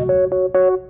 Sports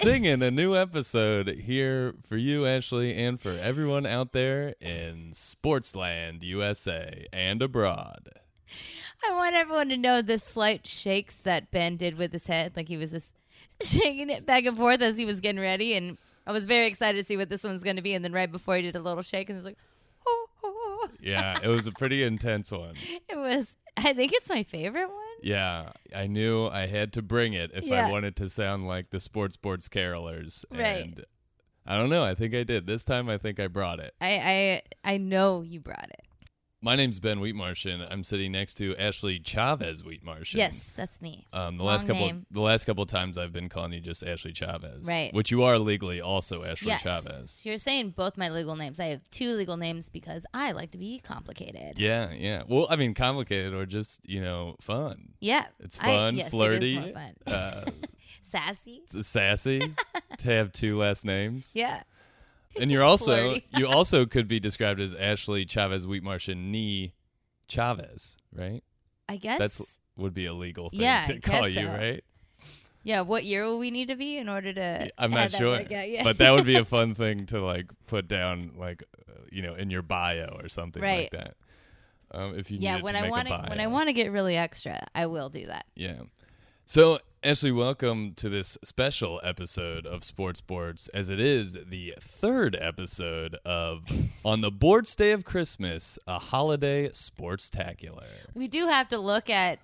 singing a new episode here for you, Ashley, and for everyone out there in Sportsland, USA, and abroad. I want everyone to know the slight shakes that Ben did with his head, like he was just shaking it back and forth as he was getting ready. And I was very excited to see what this one's going to be. And then right before he did a little shake, and it was like, oh, oh. Yeah, it was a pretty intense one. it was. I think it's my favorite one. Yeah, I knew I had to bring it if Yeah. I wanted to sound like the Sports Borts Carolers. Right. And I don't know. I think I did. This time I think I brought it. I I I know you brought it. My name's Ben Wietmarschen. I'm sitting next to Ashley Chavez Wietmarschen. Yes, that's me. Um, the Long last couple, name. the last couple times I've been calling you just Ashley Chavez, Right. Which you are legally also Ashley yes. Chavez. You're saying both my legal names. I have two legal names because I like to be complicated. Yeah, yeah. Well, I mean, complicated or just you know fun. Yeah. It's I- fun, yes, flirty, It is more fun. uh, Sassy. sassy to have two last names. Yeah. And you're also you also could be described as Ashley Chavez Wietmarschen Nee Chavez, right? I guess. That's would be a legal thing Yeah, to call you, so. right? yeah. What year will we need to be in order to? I'm not sure, out? Yeah. but that would be a fun thing to like put down, like uh, you know, in your bio or something Right. like that. Um, if you yeah. When to I want to when I want to get really extra, I will do that. yeah. So Ashley, welcome to this special episode of Sports Borts, as it is the third episode of on the Borts Day of Christmas, a holiday sports-tacular. We do have to look at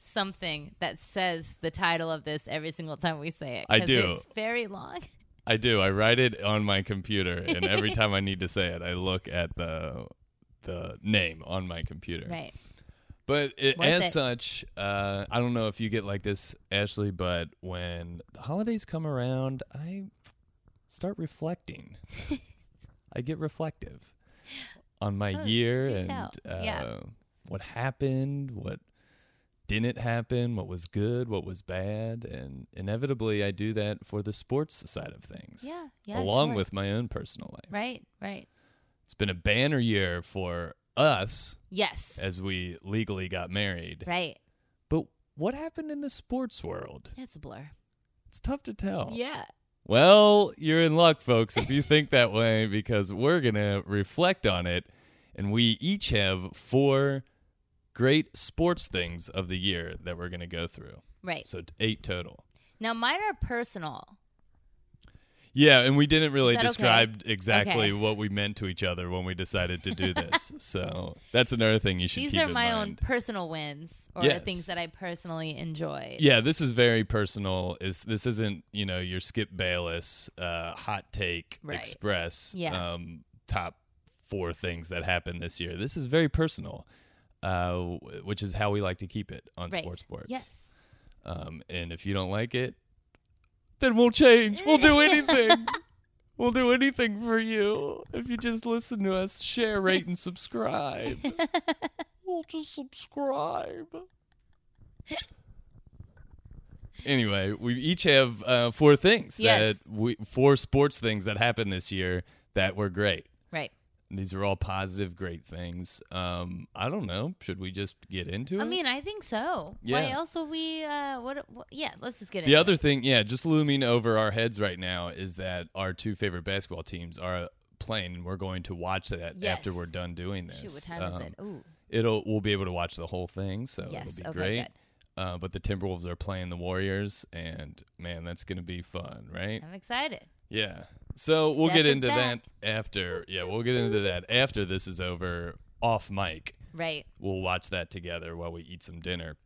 something that says the title of this every single time we say it. I 'cause do. It's very long. I do. I write it on my computer, and every time I need to say it, I look at the the name on my computer. Right. But it, as it. such, uh, I don't know if you get like this, Ashley, but when the holidays come around, I start reflecting. I get reflective on my Oh, year and uh, Yeah. what happened, what didn't happen, what was good, what was bad, and inevitably I do that for the sports side of things. Yeah. Yeah. along sure. with my own personal life. Right. Right. It's been a banner year for us Yes. as we legally got married. right. But what happened in the sports world? It's a blur. It's tough to tell. Yeah. Well, you're in luck, folks, if you think that way, because we're going to reflect on it. And we each have four great sports things of the year that we're going to go through. Right. So eight total. Now mine are personal. Yeah, and we didn't really that okay? describe exactly Okay. what we meant to each other when we decided to do this. so that's another thing you should These are my own personal wins or Yes. things that I personally enjoyed. Yeah, this is very personal. Is this isn't you know your Skip Bayless uh, hot take Right. express Yeah. um, top four things that happened this year. This is very personal, uh, w- which is how we like to keep it on Right. Sports Borts. Yes. Um, and if you don't like it, then we'll change. We'll do anything. we'll do anything for you if you just listen to us, share, rate, and subscribe. we'll just subscribe. Anyway, we each have uh, four things Yes. that we four sports things that happened this year that were great. These are all positive, great things. Um, I don't know. Should we just get into it? I mean, I think so. Why else would we? Uh, what, what? Yeah, let's just get into it. The other it. thing, yeah, just looming over our heads right now is that our two favorite basketball teams are playing, and we're going to watch that Yes. after we're done doing this. Shoot, what time Um, is it? Ooh, It'll we'll be able to watch the whole thing, so yes. it'll be Okay, great. good. Uh, but the Timberwolves are playing the Warriors, and man, that's going to be fun, right? I'm excited. Yeah. So we'll Steph get into back. that after. Yeah, we'll get into that after this is over. off mic. Right. We'll watch that together while we eat some dinner.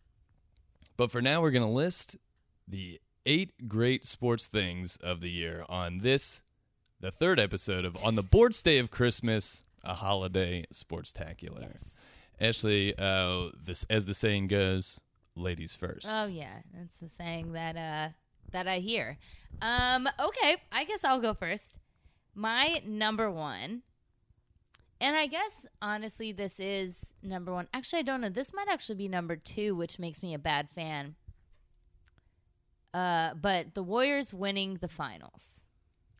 But for now, we're going to list the eight great sports things of the year on this, the third episode of On the Borts Day of Christmas, a holiday sportstacular. Yes. Ashley, uh, this as the saying goes, ladies first. Oh yeah, that's the saying that uh that I hear. Um okay, I guess I'll go first. My number 1 and I guess honestly this is number 1. Actually, I don't know. This might actually be number 2, which makes me a bad fan. Uh but the Warriors winning the finals.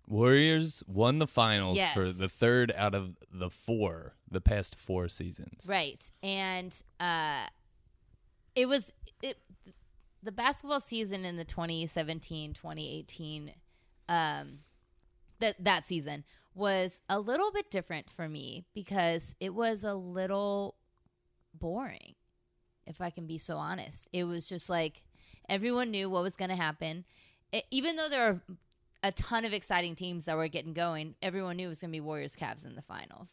Warriors won the finals Yes. for the third out of the four, the past four seasons. Right. And uh it was it the basketball season in the 2017-2018 um that that season was a little bit different for me because it was a little boring if I can be so honest. It was just like everyone knew what was going to happen. It, even though there are a ton of exciting teams that were getting going, everyone knew it was going to be Warriors Cavs in the finals.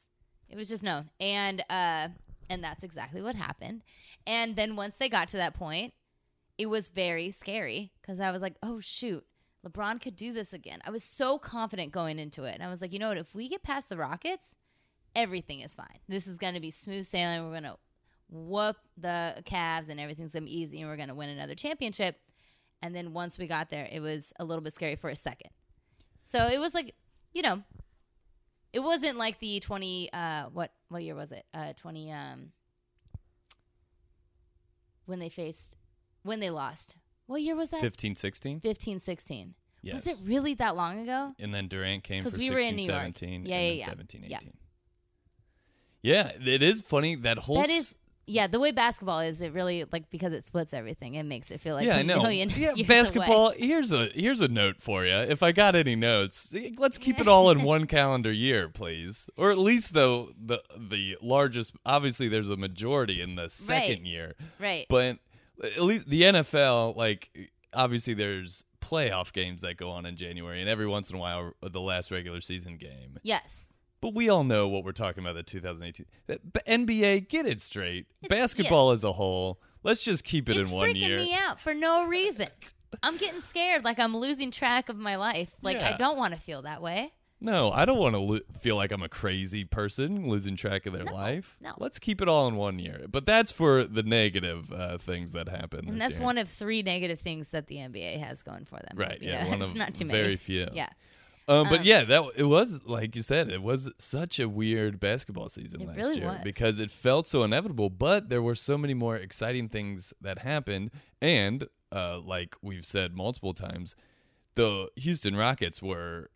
It was just known. And uh and that's exactly what happened. And then once they got to that point, it was very scary cuz I was like, "Oh shoot, LeBron could do this again." I was so confident going into it. And I was like, "You know what? If we get past the Rockets, everything is fine. This is going to be smooth sailing. We're going to whoop the Cavs and everything's going to be easy and we're going to win another championship." And then once we got there, it was a little bit scary for a second. So it was like, you know, it wasn't like the 20 uh what what year was it? Uh 20 um when they faced when they lost. What year was that? 15 16? 15 16. Yes. Was it really that long ago? And then Durant came for we 16 were in New York. Yeah, and yeah, then yeah. 17 18. Yeah. Yeah, it is funny that whole That is yeah, the way basketball is, it really like because it splits everything, it makes it feel like yeah, a I know. million Yeah, basketball. away. Here's a here's a note for you. If I got any notes, let's keep it all in one calendar year, please. Or at least though the the largest. Obviously, there's a majority in the second year, Right. but at least the NFL, like obviously, there's playoff games that go on in January, and every once in a while, the last regular season game. yes. But we all know what we're talking about. The 2018 B- NBA, get it straight. It's- Basketball as a whole. Let's just keep it It's in one year. It's freaking me out for no reason. I'm getting scared like I'm losing track of my life. Like I don't want to feel that way. No, I don't want to lo- feel like I'm a crazy person losing track of their No, life. no. Let's keep it all in one year. But that's for the negative uh, things that happen. And this that's year. one of three negative things that the NBA has going for them. Right, yeah, one it's of not too many. very few. Yeah, Um, but Um, yeah, that it was like you said, it was such a weird basketball season It last really year was. because it felt so inevitable. But there were so many more exciting things that happened, and uh, like we've said multiple times, the Houston Rockets were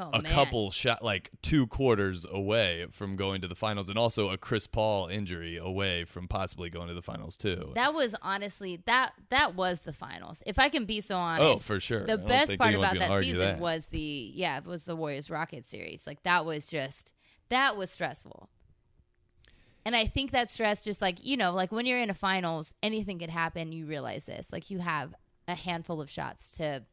oh a man. couple shot like two quarters away from going to the finals, and also a Chris Paul injury away from possibly going to the finals too. That was honestly that that was the finals. If I can be so oh, honest. oh, for sure. The best part about that season that. was the yeah, it was the Warriors Rockets series. Like that was just that was stressful. And I think that stress just like, you know, like when you're in a finals, anything could happen, you realize this. Like you have a handful of shots to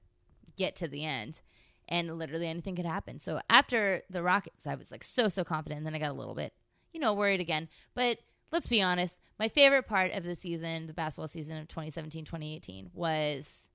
get to the end and literally anything could happen. So after the Rockets, I was like so so confident and then I got a little bit, you know, worried again. But let's be honest, my favorite part of the season, the basketball season of 2017-2018 was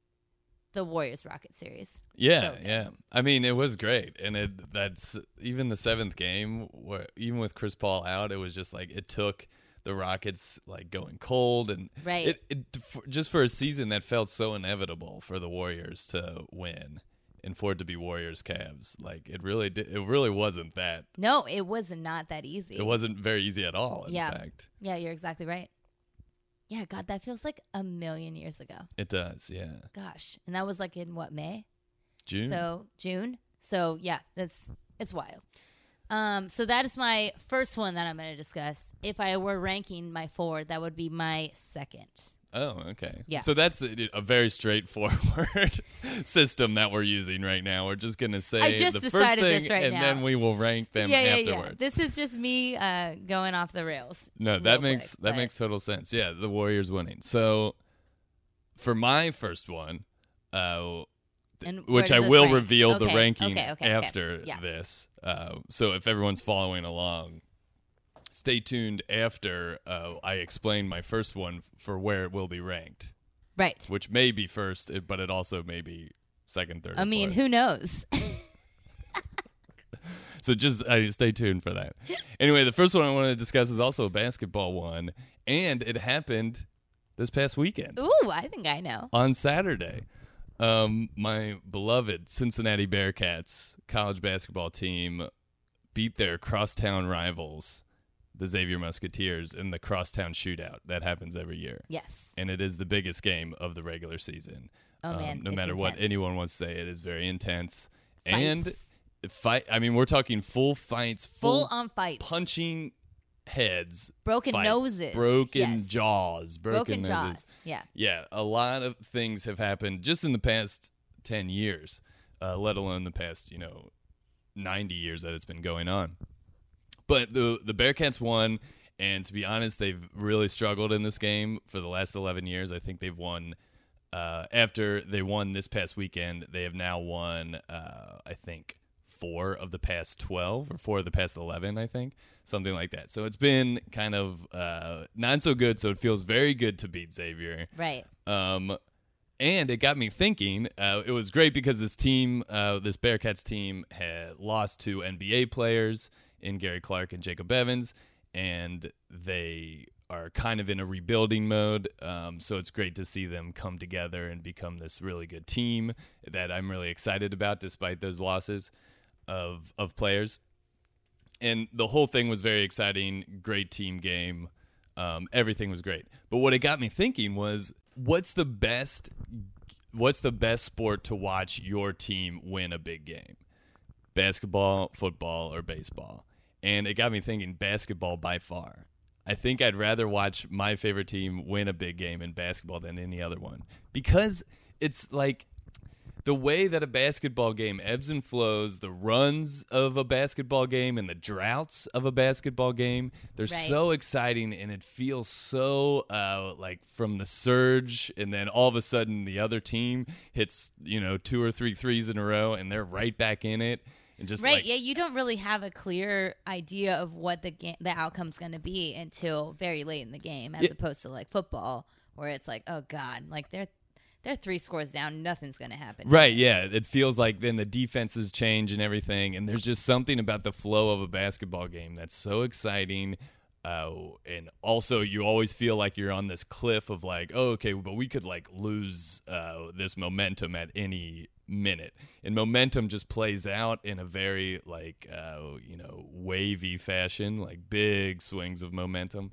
the Warriors Rocket series. Yeah, So yeah. I mean, it was great, and it that's even the seventh game, where even with Chris Paul out, it was just like it took the Rockets like going cold, and Right. it, it for, just for a season that felt so inevitable for the Warriors to win, and for it to be Warriors Cavs, like it really did, it really wasn't that. No, it was not that easy. It wasn't very easy at all. In Yeah. fact, Yeah, you're exactly right. Yeah, God, that feels like a million years ago. it does. Yeah, Gosh, and that was like in what May? June. So June. So yeah, that's it's wild. Um, so that is my first one that I'm going to discuss. If I were ranking my four, that would be my second. Oh, okay. Yeah. So that's a, a very straightforward system that we're using right now. We're just going to say the first thing, right and now. then we will rank them yeah, yeah, yeah. afterwards. This is just me uh, going off the rails. no, that makes quick, that but- makes total sense. Yeah, the Warriors winning. So for my first one, uh, which I will rank? reveal the ranking okay, okay, okay. after Yeah. this. Uh, so if everyone's following along, stay tuned after uh, I explain my first one for where it will be ranked, Right. which may be first, but it also may be second, third. I mean, fourth. who knows? So just uh, stay tuned for that. Anyway, the first one I want to discuss is also a basketball one, and it happened this past weekend Ooh, I think I know. on Saturday. Um, my beloved Cincinnati Bearcats college basketball team beat their crosstown rivals, the Xavier Musketeers, in the crosstown shootout that happens every year, Yes. and it is the biggest game of the regular season. Um, Oh, man, no it's matter what anyone wants to say, it is very intense. And fight. I mean, we're talking full fights, Full on fights. punching heads, Broken fights, noses. broken Yes. jaws, broken, Broken noses. jaws. Yeah. Yeah, a lot of things have happened just in the past ten years, uh, let alone the past you know ninety years that it's been going on. But the the Bearcats won, and to be honest, they've really struggled in this game for the last eleven years. I think they've won. Uh, after they won this past weekend, they have now won. Uh, I think four of the past twelve, or four of the past eleven. I think something like that. So it's been kind of uh, not so good. So it feels very good to beat Xavier. Right. Um, and it got me thinking. Uh, it was great because this team, uh, this Bearcats team, had lost two NBA players in Gary Clark and Jacob Evans, and they are kind of in a rebuilding mode. Um, so it's great to see them come together and become this really good team that I'm really excited about, despite those losses of of players. And the whole thing was very exciting. Great team game. Um, everything was great. But what it got me thinking was, what's the best? What's the best sport to watch your team win a big game? Basketball, football, or baseball? And it got me thinking basketball by far. I think I'd rather watch my favorite team win a big game in basketball than any other one because it's like the way that a basketball game ebbs and flows, the runs of a basketball game and the droughts of a basketball game, they're Right. so exciting and it feels so uh, like from the surge and then all of a sudden the other team hits, you know, two or three threes in a row and they're right back in it and just Right. like yeah. You don't really have a clear idea of what the game, the outcome's going to be until very late in the game, as Yeah. opposed to like football, where it's like, oh god, like they're they're three scores down, nothing's going to happen. Right, yeah. It feels like then the defenses change and everything, and there's just something about the flow of a basketball game that's so exciting. Uh, and also, you always feel like you're on this cliff of like, oh, okay, but we could like lose uh, this momentum at any minute, and momentum just plays out in a very like uh, you know wavy fashion, like big swings of momentum.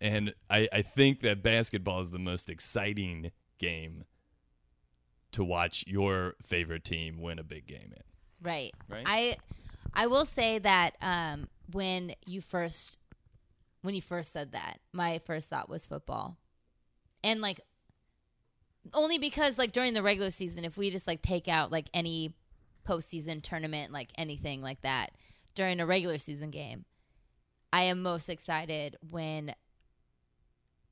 And I, I think that basketball is the most exciting game to watch your favorite team win a big game in. Right. Right? I I will say that um, when you first when you first said that, my first thought was football. And like only because like during the regular season, if we just like take out like any postseason tournament, like anything like that, during a regular season game, I am most excited when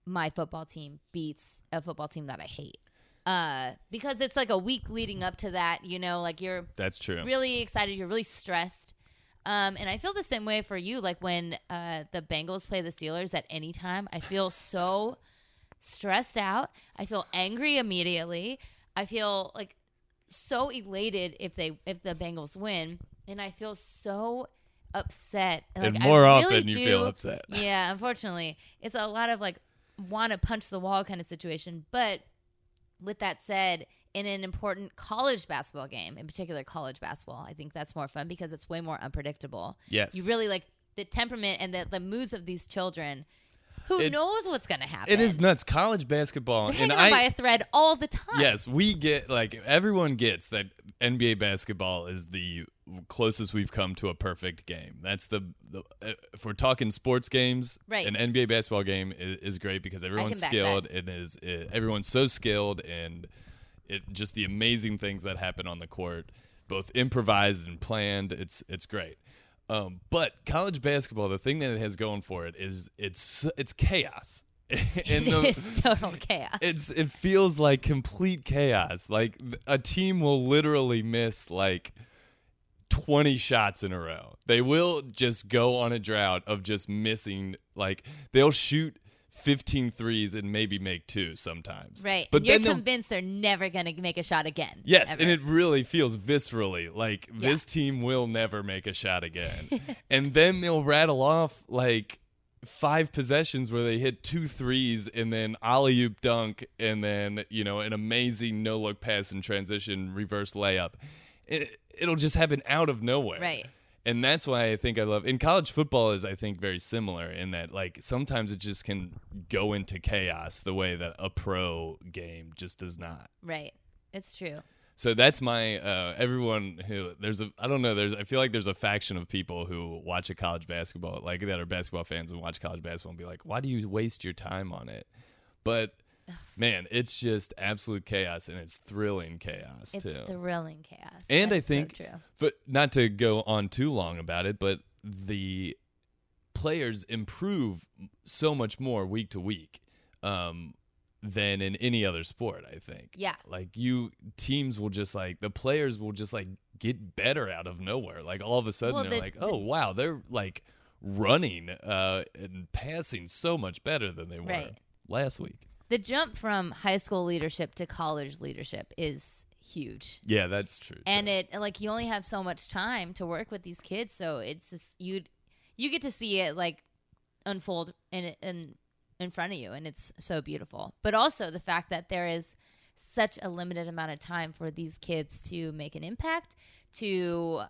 my football team beats a football team that I hate. Uh, because it's like a week leading up to that, you know, like you're That's true. really excited. You're really stressed. Um, and I feel the same way for you. Like when uh, the Bengals play the Steelers at any time, I feel so stressed out. I feel angry immediately. I feel like so elated if they if the Bengals win, and I feel so upset. Like, and more really often you do- feel upset. yeah, unfortunately, it's a lot of like want to punch the wall kind of situation. But with that said, in an important college basketball game, in particular college basketball, I think that's more fun because it's way more unpredictable. Yes. You really like the temperament and the, the moods of these children. Who It- knows what's going to happen? It is nuts. College basketball, We're and on by I a thread all the time. yes, we get like everyone gets that NBA basketball is the closest we've come to a perfect game. That's the, the uh, if we're talking sports games, Right. An NBA basketball game is, is great because everyone's skilled. It is it, everyone's so skilled and it just the amazing things that happen on the court, both improvised and planned. It's it's great. Um, but college basketball, the thing that it has going for it is it's it's chaos. and the, it's total chaos. it's it feels like complete chaos. Like a team will literally miss like 20 shots in a row. They will just go on a drought of just missing like they'll shoot 15 threes and maybe make two sometimes. Right. But and you're then convinced they're never going to make a shot again. Yes, ever. and it really feels viscerally like Yeah. this team will never make a shot again. and then they'll rattle off like five possessions where they hit two threes and then alley oop dunk and then, you know, an amazing no look pass and transition reverse layup. It, it'll just happen out of nowhere. Right. And that's why I think I love in college football is I think very similar in that like sometimes it just can go into chaos the way that a pro game just does not. Right. It's true. So that's my uh, everyone who there's a I don't know there's I feel like there's a faction of people who watch a college basketball like that are basketball fans and watch college basketball and be like why do you waste your time on it? But man, it's just absolute chaos and it's thrilling chaos It's too. thrilling chaos. and I so think true. but not to go on too long about it, but the players improve so much more week to week. Um than in any other sport, I think. Yeah. Like you teams will just like the players will just like get better out of nowhere. Like all of a sudden Well, they're the- like, "Oh, wow, they're like running uh and passing so much better than they were Right. last week." The jump from high school leadership to college leadership is huge. Yeah, that's true. And too. it like you only have so much time to work with these kids, so it's just you you get to see it like unfold in in in front of you and it's so beautiful. But also the fact that there is such a limited amount of time for these kids to make an impact, to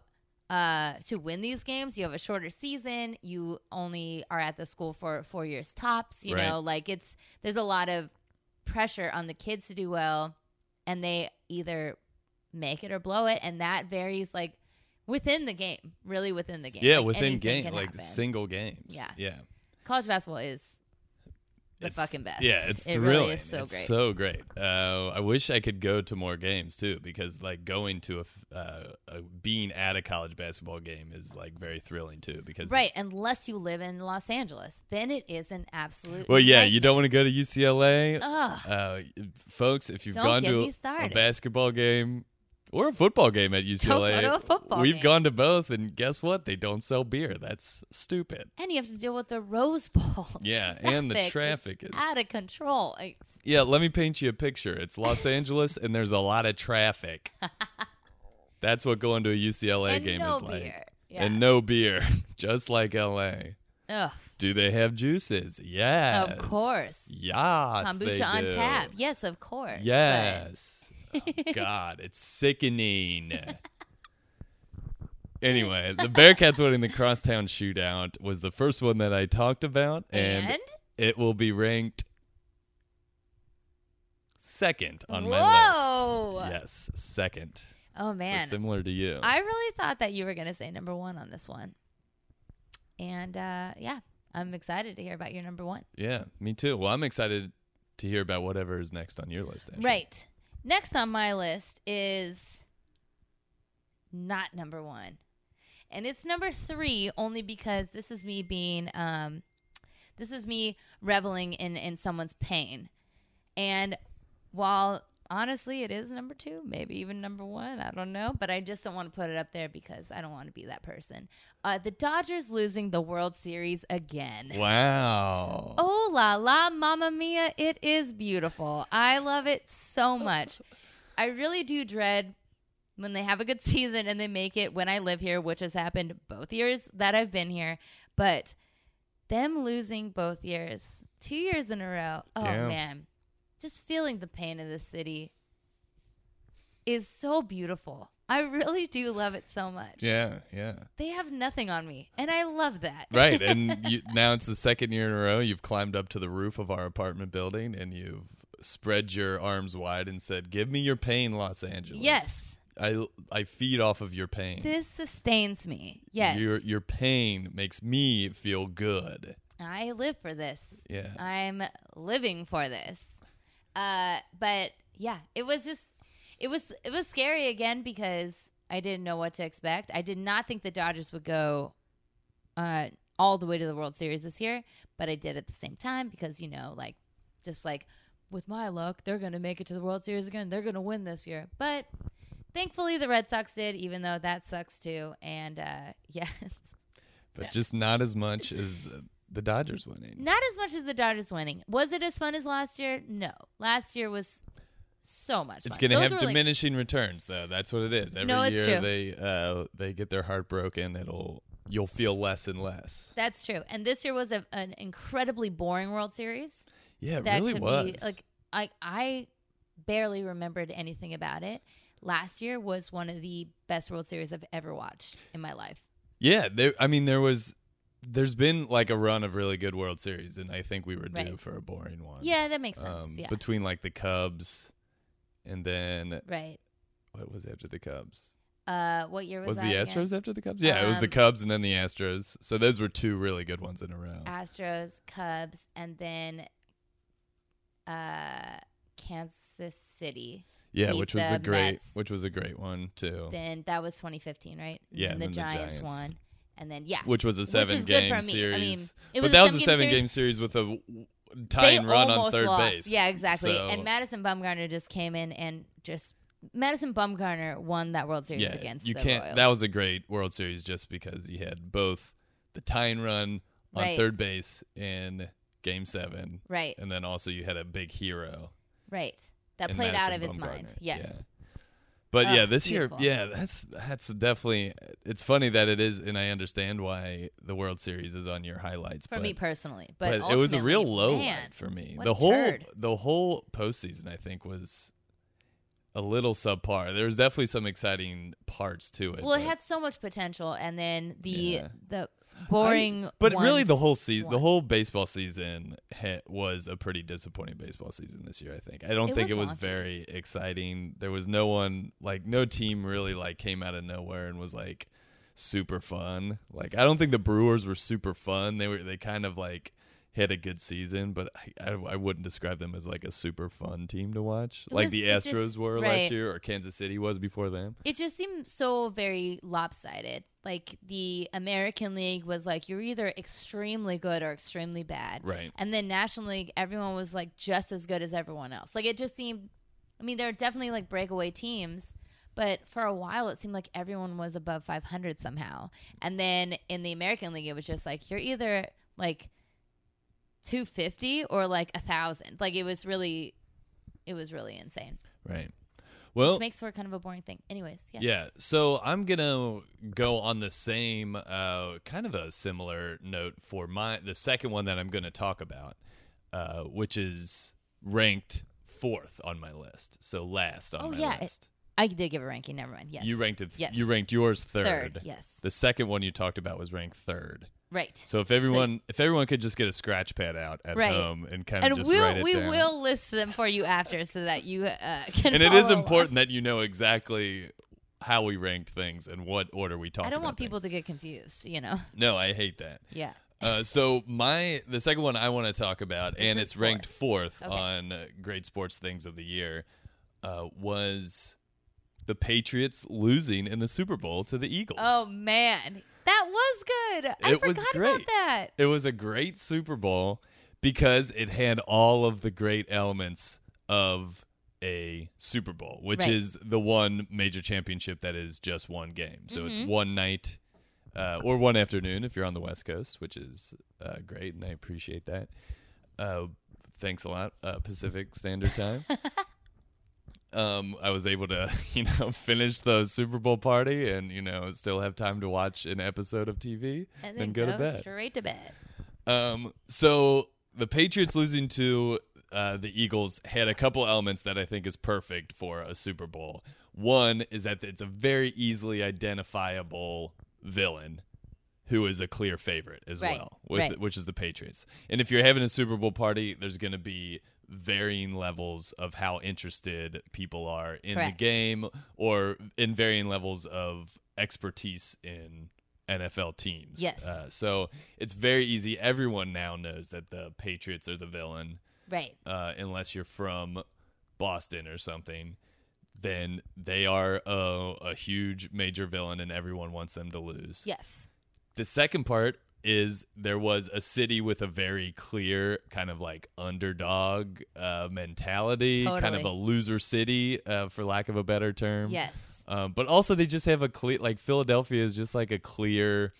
uh to win these games. You have a shorter season. You only are at the school for 4 years tops, you Right. know, like it's there's a lot of pressure on the kids to do well and they either make it or blow it and that varies like within the game, really within the game. yeah, Like, within game, like happen. single games. Yeah. Yeah. college basketball is the It's- fucking best. Yeah, it's it thrilling. really is so it's great. so great. Uh, I wish I could go to more games too, because like going to a, uh, a being at a college basketball game is like very thrilling too. Because right, unless you live in Los Angeles, then it is an absolute. well, yeah, you don't want to go to UCLA, uh, folks. If you've Don't gone to a, a basketball game or a football game at UCLA, to a football we've game. gone to both, and guess what? They don't sell beer. That's stupid. and you have to deal with the Rose Bowl. Yeah, and the Traffic traffic is out of control. Yeah, let me paint you a picture. It's Los Angeles, and there's a lot of traffic. That's what going to a UCLA and game no is like. beer. Yeah. And no beer, just like LA. Ugh. Do they have juices? Yes. Of course. Yes. Kombucha on tap. Yes, of course. but- Yes. Oh, God, it's sickening. anyway, the Bearcats winning the crosstown shootout was the first one that I talked about, and, And? it will be ranked second on my Whoa. list. Yes, second. Oh man, So similar to you. I really thought that you were going to say number one on this one. And uh, yeah, I'm excited to hear about your number one. yeah, me too. Well, I'm excited to hear about whatever is next on your list. Ashley. Right. Next on my list is not number one. And it's number three only because this is me being um this is me reveling in, in someone's pain. And while honestly it is number two, maybe even number one, I don't know. But I just don't want to put it up there because I don't want to be that person. Uh, the Dodgers losing the World Series again. Wow. Oh la la, mamma mia, it is beautiful. I love it so much. I really do dread when they have a good season and they make it when I live here, which has happened both years that I've been here. But them losing both years, two years in a row, oh Yeah. man, just feeling the pain of the city is so beautiful. I really do love it so much. Yeah, yeah. They have nothing on me, and I love that. Right, and you, now it's the second year in a row you've climbed up to the roof of our apartment building and you've spread your arms wide and said, "Give me your pain, Los Angeles." Yes. I I feed off of your pain. This sustains me. Yes. Your your pain makes me feel good. I live for this. Yeah. I'm living for this. Uh, but yeah, it was just it was it was scary again because I didn't know what to expect. I did not think the Dodgers would go uh all the way to the World Series this year, but I did at the same time because you know, like just like with my luck, they're going to make it to the World Series again. They're going to win this year. But Thankfully, the Red Sox did, even though that sucks too. And uh, yeah, but just not as much as the Dodgers winning. not as much as the Dodgers winning. Was it as fun as last year? No, last year was so much. It's going to have were, like- diminishing returns, though. That's what it is. Every No, year true. they uh, they get their heart broken. It'll you'll feel less and less. That's true. And this year was a, an incredibly boring World Series. Yeah, it that really could was. be like I I barely remembered anything about it. Last year was one of the best World Series I've ever watched in my life. yeah, there. I mean, there was. There's been like a run of really good World Series, and I think we were due Right. for a boring one. Yeah, that makes sense. um, yeah. between like the Cubs, and then right. what was after the Cubs? Uh what year was, that? Was, the again? Astros after the Cubs? Yeah, it was the Um, Cubs and then the Astros. So those were two really good ones in a row. Astros, Cubs, and then uh Kansas City. yeah, which was a great, Mets. which was a great one too. Then that was 2015, right? Yeah, then and the then the Giants, Giants. won. And then yeah. which was a Which seven game series. I mean, but was that a was a series. game series with a they tying run on third lost. base. Yeah, exactly. So- And Madison Bumgarner just came in and just Madison Bumgarner won that World Series yeah, against you can't. Royals. That was a great World Series just because you had both the tying run on Right. third base in Game Seven, right, and then also you had a big hero. right. That played out of Madison his mind. Yes. Yeah. But Ugh, yeah, this beautiful. year, yeah, that's that's definitely. It's funny that it is, and I understand why the World Series is on your highlights. For but, me personally, but, but, it was a real low man, for me. The whole turd. the whole postseason, I think, was a little subpar. There was definitely some exciting parts to it. Well, it had so much potential, and then the Yeah. the boring. I- but really, the whole season, the whole baseball season, hit, was a pretty disappointing baseball season this year. I think. I don't It think was it was wonky. very exciting. There was no one like no team really like came out of nowhere and was like super fun. Like I don't think the Brewers were super fun. They were they kind of like had a good season, but I, I, I wouldn't describe them as like a super fun team to watch, like the Astros just- were right. last year or Kansas City was before them. It just seemed so very lopsided. Like the American League was like you're either extremely good or extremely bad. Right. And then National League, everyone was like just as good as everyone else. Like it just seemed I mean, there are definitely like breakaway teams, but for a while it seemed like everyone was above 500 somehow. And then in the American League, it was just like you're either like 250 or like a thousand. Like it was really, it was really insane. Right. Well, which makes for kind of a boring thing. Anyways, yes. Yeah, so I'm gonna go on the same, uh, kind of a similar note for my the second one that I'm gonna talk about, uh, which is ranked fourth on my list, so last on Oh, my yeah, list. I did give a ranking. Never mind. Yes. You ranked it. Yes. You ranked yours third. third. Yes. The second one you talked about was ranked third. Right. So if everyone if everyone could just get a scratch pad out at Right. home and kind of and just we'll write it we down. will list them for you after so that you uh, can. and it is important that you know exactly how we ranked things and what order we talked. I don't want people things. to get confused. You know. No, I hate that. Yeah. Uh, so my the second one I want to talk about, and is it's ranked fourth Okay. on uh, great sports things of the year, uh, was the Patriots losing in the Super Bowl to the Eagles. Oh man, that was good. I It was forgot great. about that. It was a great Super Bowl because it had all of the great elements of a Super Bowl, which Right. is the one major championship that is just one game. So it's Mm-hmm. one night uh, or one afternoon if you're on the West Coast, which is uh, great, and I appreciate that. Uh, thanks a lot, uh, Pacific Standard Time. um, I was able to, you know, finish the Super Bowl party and you know still have time to watch an episode of TV And then then go to bed. straight to bed. Um, so the Patriots losing to uh, the Eagles had a couple elements that I think is perfect for a Super Bowl. One is that it's a very easily identifiable villain who is a clear favorite as Right, well, with right. which is the Patriots. And if you're having a Super Bowl party, there's going to be varying levels of how interested people are in Correct. the game or in varying levels of expertise in NFL teams. Yes. Uh, so it's very easy. Everyone now knows that the Patriots are the villain, Right. uh, unless you're from Boston or something. Then they are a, a huge major villain, and everyone wants them to lose. Yes. The second part is there was a city with a very clear kind of like underdog uh, mentality, kind of a loser city, uh, for lack of a better term. Yes. Um, but also they just have a clear like Philadelphia is just like a clear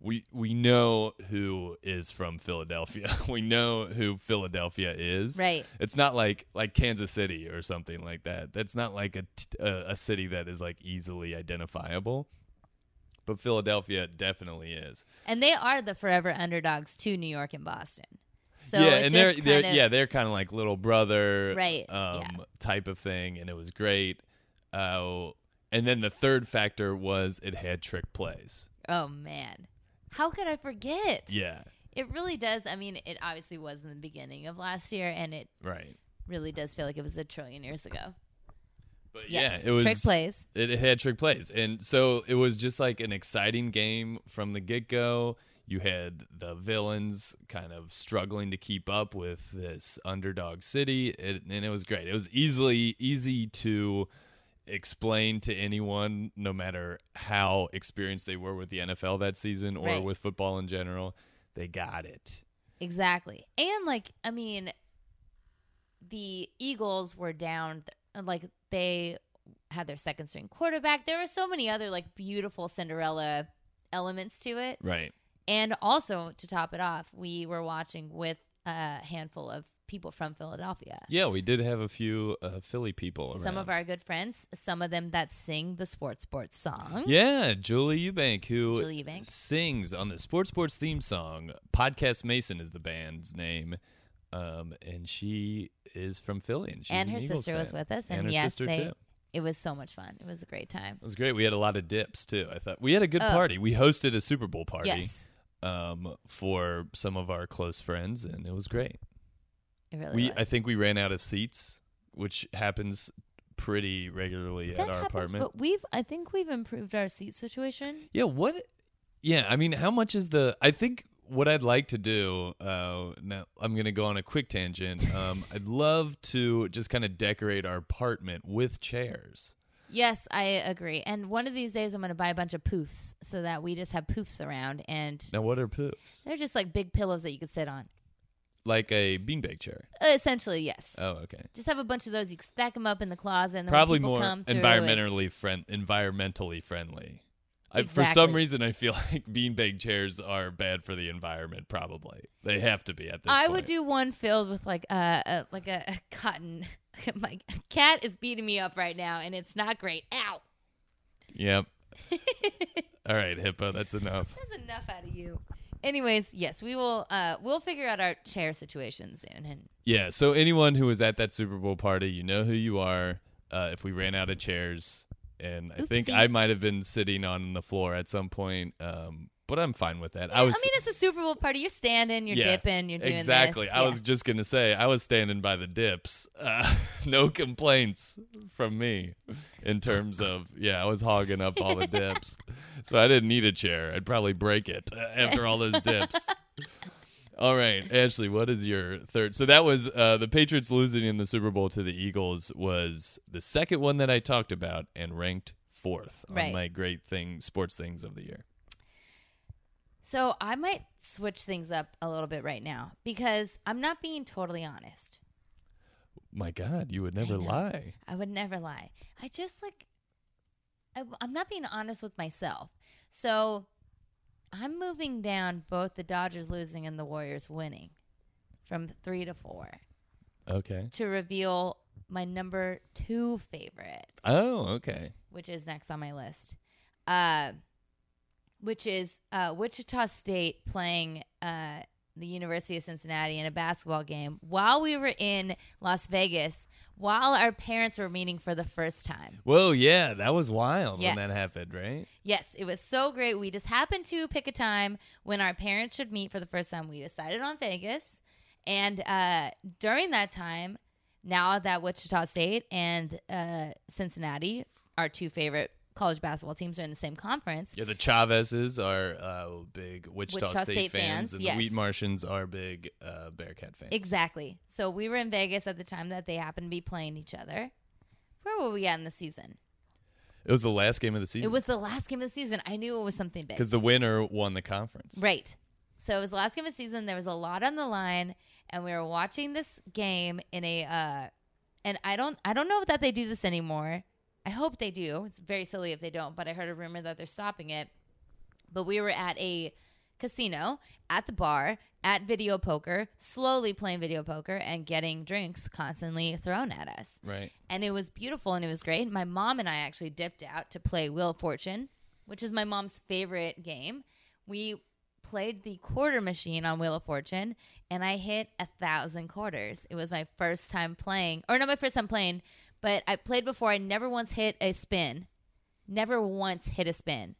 we we know who is from Philadelphia. we know who Philadelphia is. Right. It's not like like Kansas City or something like that. That's not like a t- a, a city that is like easily identifiable. But Philadelphia definitely is. And they are the forever underdogs to New York and Boston. So yeah, and they're they're of- yeah they're kind of like little brother Right, um, yeah. type of thing, and it was great. Uh, and then the third factor was it had trick plays. Oh man, how could I forget? Yeah, It really does. I mean, it obviously was in the beginning of last year, and it right. really does feel like it was a trillion years ago. But Yes, yeah, it was trick plays. It, had trick plays, and so it was just like an exciting game from the get go. You had the villains kind of struggling to keep up with this underdog city, it, and it was great. It was easily easy to explain to anyone, no matter how experienced they were with the NFL that season or Right. with football in general. They got it. Exactly. And like, I mean, the Eagles were down like they had their second string quarterback. There were so many other like beautiful Cinderella elements to it. Right. And also to top it off, we were watching with a handful of people from Philadelphia. Yeah, we did have a few uh, Philly people around. Some of our good friends, some of them that sing the sports borts song. Yeah, Julie Eubank, who Julie Eubank. sings on the Sports Borts theme song. Podcast Mason is the band's name, um, and she is from Philly. And, she's and her Eagles sister was with us, and, and, her yes, sister they. too. It was so much fun. It was a great time. It was great. We had a lot of dips too. I thought we had a good Oh. party. We hosted a Super Bowl party Yes, um, for some of our close friends, and it was great. it really we was. I think we ran out of seats, which happens pretty regularly that at our happens, apartment. but we've I think we've improved our seat situation. Yeah, what? Yeah, I mean, how much is the? I think what I'd like to do. Uh, now I'm gonna go on a quick tangent. Um, I'd love to just kind of decorate our apartment with chairs. Yes, I agree. And one of these days, I'm going to buy a bunch of poofs so that we just have poofs around, and Now, what are poofs? they're just like big pillows that you could sit on. Like a beanbag chair. Uh, essentially, yes. Oh, okay. Just have a bunch of those. You can stack them up in the closet, and Probably more through, environmentally friend, environmentally friendly. I, for some reason, I feel like beanbag chairs are bad for the environment. Probably they have to be at this I point. would do one filled with like a, a like a, a cotton. My cat is beating me up right now, and it's not great. Ow! Yep. All right, Hippo. That's enough. That's enough out of you. Anyways, yes, we will. Uh, we'll figure out our chair situation soon, and Yeah. So anyone who was at that Super Bowl party, you know who you are. Uh, if we ran out of chairs, and I think I might have been sitting on the floor at some point, um, but I'm fine with that. I was. I mean, it's a Super Bowl party. You're standing, you're yeah, dipping, you're doing exactly. This. I Yeah. was just gonna say I was standing by the dips. Uh, no complaints from me in terms of yeah, I was hogging up all the dips, so I didn't need a chair. I'd probably break it uh, after all those dips. All right, Ashley, what is your third? So that was uh, the Patriots losing in the Super Bowl to the Eagles was the second one that I talked about and ranked fourth on my great thing sports things of the year. So I might switch things up a little bit right now because I'm not being totally honest. My God, you would never know. lie. I would never lie. I just like, I, I'm not being honest with myself. So I'm moving down both the Dodgers losing and the Warriors winning from three to four Okay. to reveal my number two favorite, Oh, okay. which is next on my list. Uh, which is uh, Wichita State playing uh, the University of Cincinnati in a basketball game while we were in Las Vegas, while our parents were meeting for the first time. Whoa, yeah, that was wild Yes. when that happened, right? Yes, it was so great. We just happened to pick a time when our parents should meet for the first time. We decided on Vegas. And uh, during that time, now that Wichita State and uh, Cincinnati, our two favorite college basketball teams, are in the same conference, Yeah, the Chavezes are uh, big Wichita, Wichita State, State fans, and yes. the Wietmarschens are big uh, Bearcat fans. Exactly. So we were in Vegas at the time that they happened to be playing each other. Where were we at in the season? It was the last game of the season. It was the last game of the season. I knew it was something big. because the winner won the conference. Right. So it was the last game of the season. There was a lot on the line, and we were watching this game in a. Uh, and I don't, I don't know that they do this anymore. I hope they do. It's very silly if they don't. But I heard a rumor that they're stopping it. But we were at a casino, at the bar, at video poker, slowly playing video poker and getting drinks constantly thrown at us Right. and it was beautiful and it was great. My mom and I actually dipped out to play Wheel of Fortune, which is my mom's favorite game. We played the quarter machine on Wheel of Fortune, and I hit a thousand quarters. It was my first time playing, or not my first time playing, but I played before. I never once hit a spin, never once hit a spin.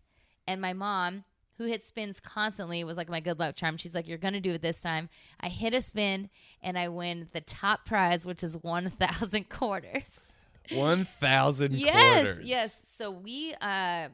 And my mom, who hit spins constantly, was like my good luck charm. She's like, "You're gonna do it this time." I hit a spin, and I win the top prize, which is one thousand quarters. One thousand Yes, quarters. yes. So we, uh,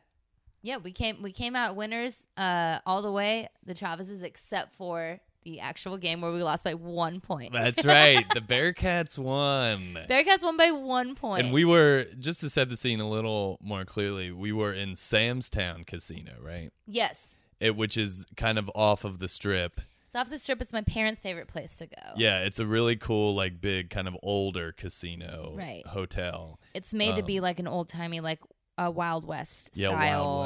yeah, we came we came out winners uh, all the way. The Chavezes, except for the actual game where we lost by one point. That's right. The Bearcats won. Bearcats won by one point. And we were just to set the scene a little more clearly. We were in Sam's Town Casino, right? yes, It, which is kind of off of the strip. it's off the strip. It's my parents' favorite place to go. Yeah, it's a really cool, like big, kind of older casino Right. hotel. It's made to Um, be like an old timey, like a Wild West Yeah, Wild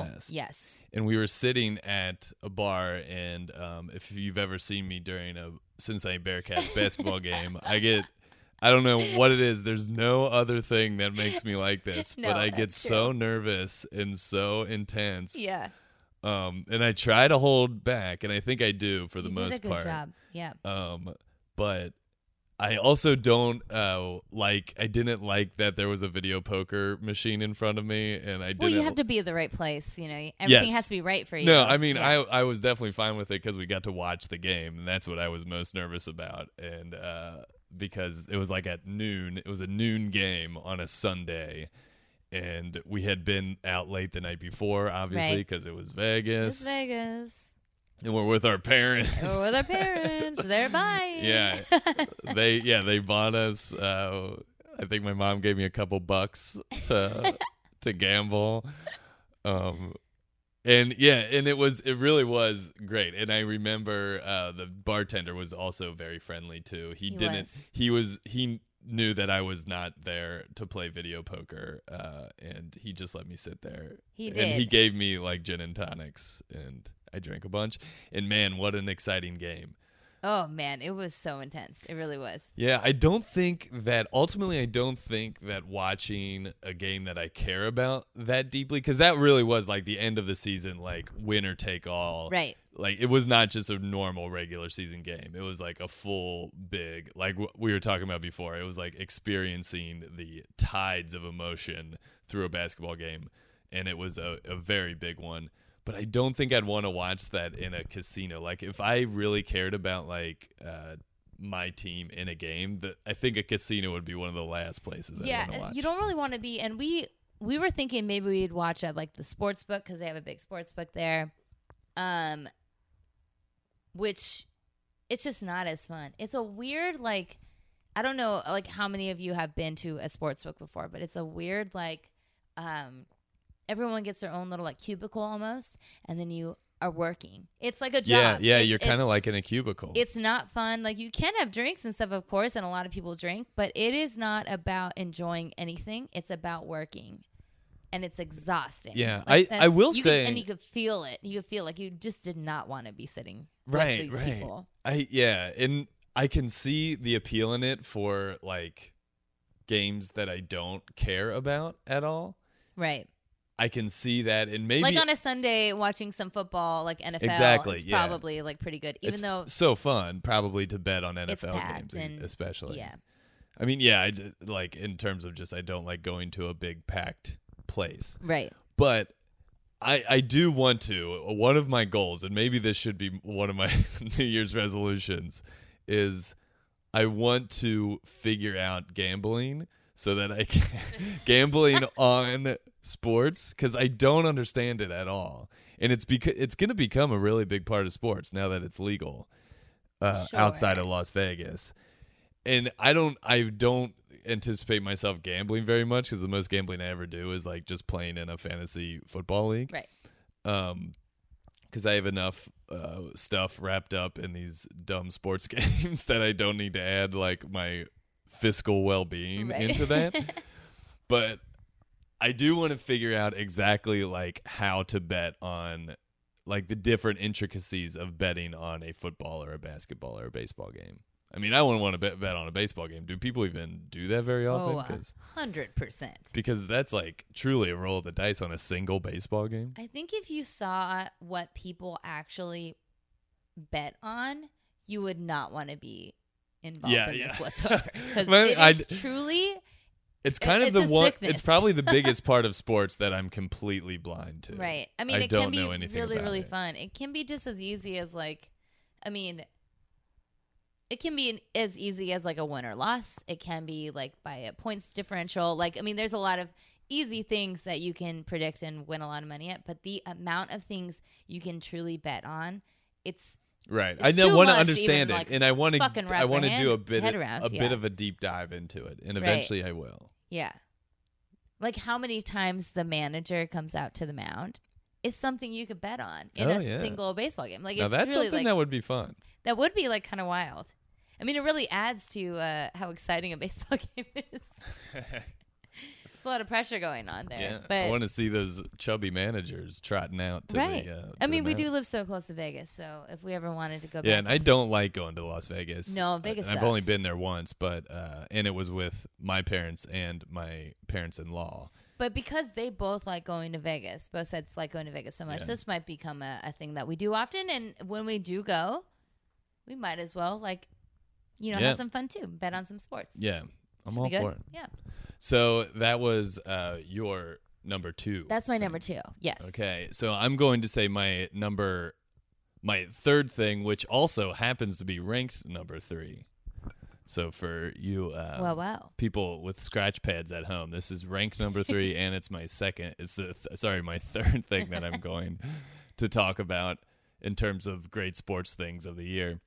style. West. Yes. and we were sitting at a bar and um, if you've ever seen me during a Cincinnati Bearcats basketball game I get I don't know what it is there's no other thing that makes me like this No, but I get that's so nervous and so intense Yeah. um and I try to hold back and I think I do for the you most part job. Yeah. um but I also don't uh like I didn't like that there was a video poker machine in front of me and I didn't Well, you have to be at the right place. You know, everything Yes. has to be right for you. No, I mean, Yeah. I I was definitely fine with it because we got to watch the game, and that's what I was most nervous about. And uh, because it was like at noon, it was a noon game on a Sunday, and we had been out late the night before, obviously, Right. because it was Vegas, It's Vegas. And we're with our parents. Or with our parents. They're buying. yeah, they yeah they bought us. Uh, I think my mom gave me a couple bucks to to gamble. Um, and yeah, and it was it really was great. And I remember uh, the bartender was also very friendly too. He, He didn't. was. He was he knew that I was not there to play video poker, uh, and he just let me sit there. He And he gave me like gin and tonics, and I drank a bunch. And man, what an exciting game! Oh man, it was so intense. It really was. Yeah, I don't think that ultimately I don't think that watching a game that I care about that deeply cuz that really was like the end of the season like winner take all. Right. Like it was not just a normal regular season game. It was like a full big like w- we were talking about before. It was like experiencing the tides of emotion through a basketball game and it was a, a very big one but I don't think I'd want to watch that in a casino. Like if I really cared about like uh, my team in a game, that I think a casino would be one of the last places I'd yeah, watch. you don't really want to be. And we we were thinking maybe we'd watch at like the sports book because they have a big sports book there. Um, which it's just not as fun. It's a weird like I don't know like how many of you have been to a sports book before, but it's a weird like um everyone gets their own little like cubicle almost, and then you are working. It's like a job. yeah, yeah, It's- you're kind of like in a cubicle. it's not fun. Like you can have drinks and stuff, of course, and a lot of people drink, but it is not about enjoying anything. It's about working, and it's exhausting. Yeah, Like, I- I will say- could, and you could feel it. You could feel like you just did not want to be sitting right, with these right. people. I yeah, and I can see the appeal in it for like games that I don't care about at all. Right. I can see that, and maybe like on a Sunday watching some football, like NFL. Exactly, yeah. probably like pretty good, even it's though so fun probably to bet on NFL games, and especially. yeah, I mean, yeah, I j- like in terms of just I don't like going to a big packed place, right. but I I do want to. One of my goals, and maybe this should be one of my New Year's resolutions, is I want to figure out gambling so that I can gambling on sports because I don't understand it at all, and it's because it's going to become a really big part of sports now that it's legal uh, Sure. outside of Las Vegas. And I don't, I don't anticipate myself gambling very much because the most gambling I ever do is like just playing in a fantasy football league. Right. Um, because I have enough uh, stuff wrapped up in these dumb sports games that I don't need to add like my fiscal well being Right. into that. but I do want to figure out exactly like how to bet on like the different intricacies of betting on a football or a basketball or a baseball game. I mean, I wouldn't want to bet, bet on a baseball game. Do people even do that very oh, often? Oh, hundred percent. because that's like truly a roll of the dice on a single baseball game. I think if you saw what people actually bet on, you would not want to be involved Yeah, in yeah. this whatsoever. Because it is truly It's kind of it's the one. sickness. It's probably the biggest part of sports that I'm completely blind to. right. I mean, I it don't can be know anything really, really it. fun. It can be just as easy as like, I mean, it can be an, as easy as like a win or loss. It can be like by a points differential. Like, I mean, there's a lot of easy things that you can predict and win a lot of money at, but the amount of things you can truly bet on, it's Right. It's I know want to understand it, like, and I want to. I want to do a bit, of, around, a yeah. bit of a deep dive into it, and Right. eventually I will. Yeah. Like how many times the manager comes out to the mound is something you could bet on in Oh, a yeah. single baseball game. Like now it's that's really something like that would be fun. that would be like kind of wild. I mean, it really adds to uh, how exciting a baseball game is. It's a lot of pressure going on there. Yeah, but I want to see those chubby managers trotting out to right. the. Uh, to I mean, we do live so close to Vegas, so if we ever wanted to go Yeah, and I don't like going to Las Vegas. No, Uh, Vegas I've only been there once, but uh, and it was with my parents and my parents-in-law. But because they both like going to Vegas, both sides like going to Vegas so much, Yeah. this might become a, a thing that we do often. And when we do go, we might as well like, you know, Yeah. have some fun too. Bet on some sports. Yeah, I'm Should all for it. Yeah, So that was uh, your number two. that's my number two. Yes. Okay, so I'm going to say my number, my third thing, which also happens to be ranked number three. So for you, uh, Well, well. people with scratch pads at home, this is ranked number three, and it's my second. It's the th- sorry, my third thing that I'm going to talk about in terms of great sports things of the year.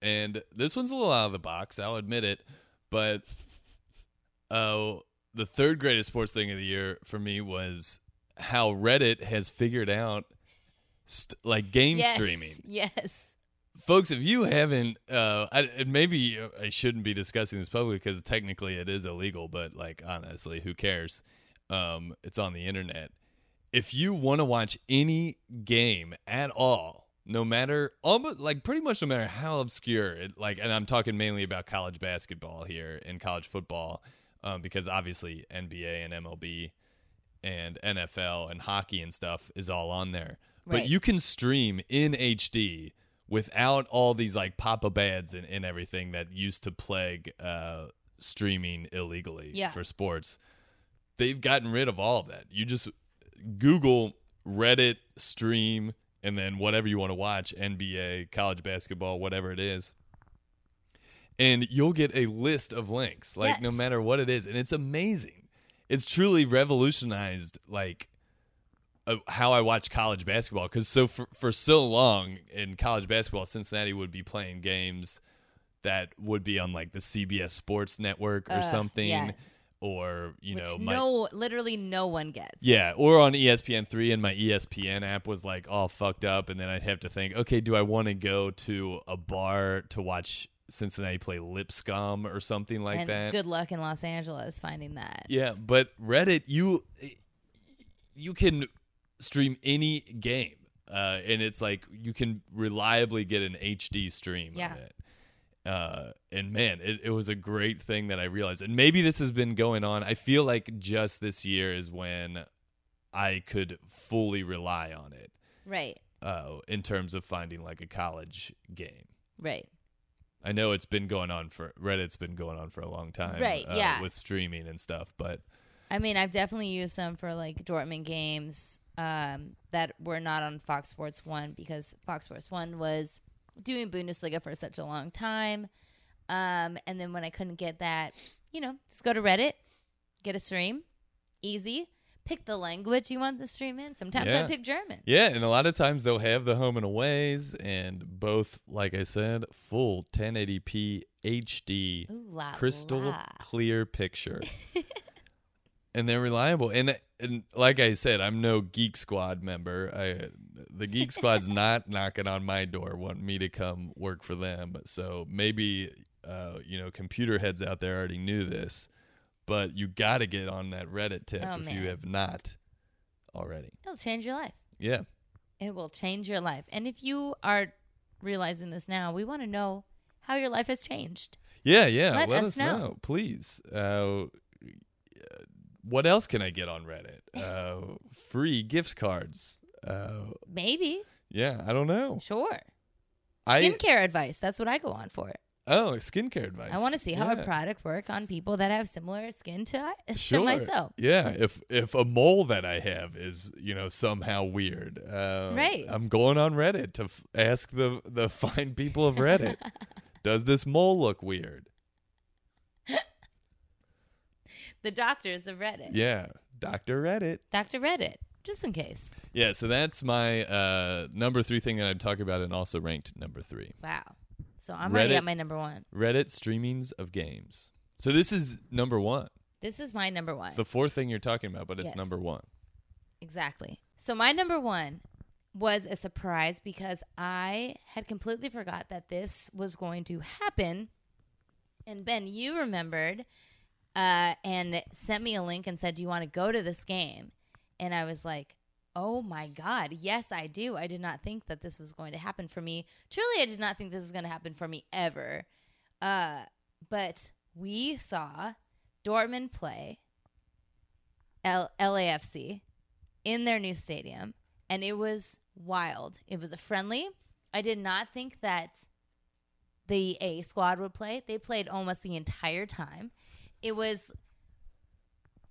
And this one's a little out of the box, I'll admit it, but uh, the third greatest sports thing of the year for me was how Reddit has figured out st- like game yes. streaming Yes. folks if you haven't uh I, and maybe i shouldn't be discussing this publicly because technically it is illegal but like honestly who cares um it's on the internet if you want to watch any game at all no matter almost like pretty much no matter how obscure it like and i'm talking mainly about college basketball here and college football um, because obviously nba and mlb and nfl and hockey and stuff is all on there. But you can stream in hd without all these like pop-up ads and, and everything that used to plague uh, streaming illegally Yeah. for sports. They've gotten rid of all of that. You just google reddit stream and then whatever you want to watch nba college basketball whatever it is and you'll get a list of links like no matter what it is and it's amazing. It's truly revolutionized like uh, how I watch college basketball because so for for so long in college basketball, Cincinnati would be playing games that would be on like the CBS Sports Network or Uh, something, yeah. Or you Which know, my, no, literally no one gets. yeah, or on E ESPN three, and my ESPN app was like all fucked up, and then I'd have to think, okay, do I want to go to a bar to watch Cincinnati play Lipscomb or something like and that? good luck in Los Angeles finding that. Yeah, but Reddit, you you can stream any game, uh, and it's like you can reliably get an HD stream Yeah. of it. Uh, and man, it, it was a great thing that I realized. And maybe this has been going on. I feel like just this year is when I could fully rely on it Right. uh, in terms of finding like a college game. Right. I know it's been going on for Reddit's been going on for a long time, Right, uh, yeah. with streaming and stuff. But I mean, I've definitely used some for like Dortmund games um, that were not on Fox Sports One because Fox Sports One was doing Bundesliga for such a long time. Um, and then when I couldn't get that, you know, just go to Reddit, get a stream, easy. Pick the language you want the stream in. Sometimes I pick German. Yeah, and a lot of times they'll have the home and aways, and both, like I said, full 1080p HD Ooh la crystal la. clear picture. and they're reliable. And and like I said, I'm no Geek Squad member. I the Geek Squad's not knocking on my door, wanting me to come work for them. So maybe uh, you know, computer heads out there already knew this, but you got to get on that Reddit tip Oh, if man. you have not already. It'll change your life. Yeah. It will change your life. And if you are realizing this now, we want to know how your life has changed. Yeah, yeah. Let Let, us us know, know. please. Uh, what else can I get on Reddit? Uh, free gift cards. Uh, Maybe. yeah, I don't know. Sure. I Skincare advice. That's what I go on for. oh skincare advice. I want to see how yeah. a product work on people that have similar skin to, I- to myself. Yeah, if if a mole that I have is you know somehow weird, uh, Right. I'm going on Reddit to f- ask the the fine people of Reddit. Does this mole look weird? The doctors of Reddit. Yeah, Doctor Reddit. Dr. Reddit, just in case. Yeah, so that's my uh, number three thing that I'm talking about, and also ranked number three. Wow. So I'm already Reddit- at my number one. Reddit streamings of games. So this is number one. This is my number one. It's the fourth thing you're talking about, but it's Yes. number one. Exactly. So my number one was a surprise because I had completely forgot that this was going to happen. And Ben, you remembered uh, and sent me a link and said, "Do you want to go to this game?" And I was like, "Oh my god, yes, I do." I did not think that this was going to happen for me. Truly, I did not think this was going to happen for me ever. Uh, but we saw Dortmund play L- LAFC in their new stadium, and it was wild. It was a friendly. I did not think that the A squad would play. They played almost the entire time. It was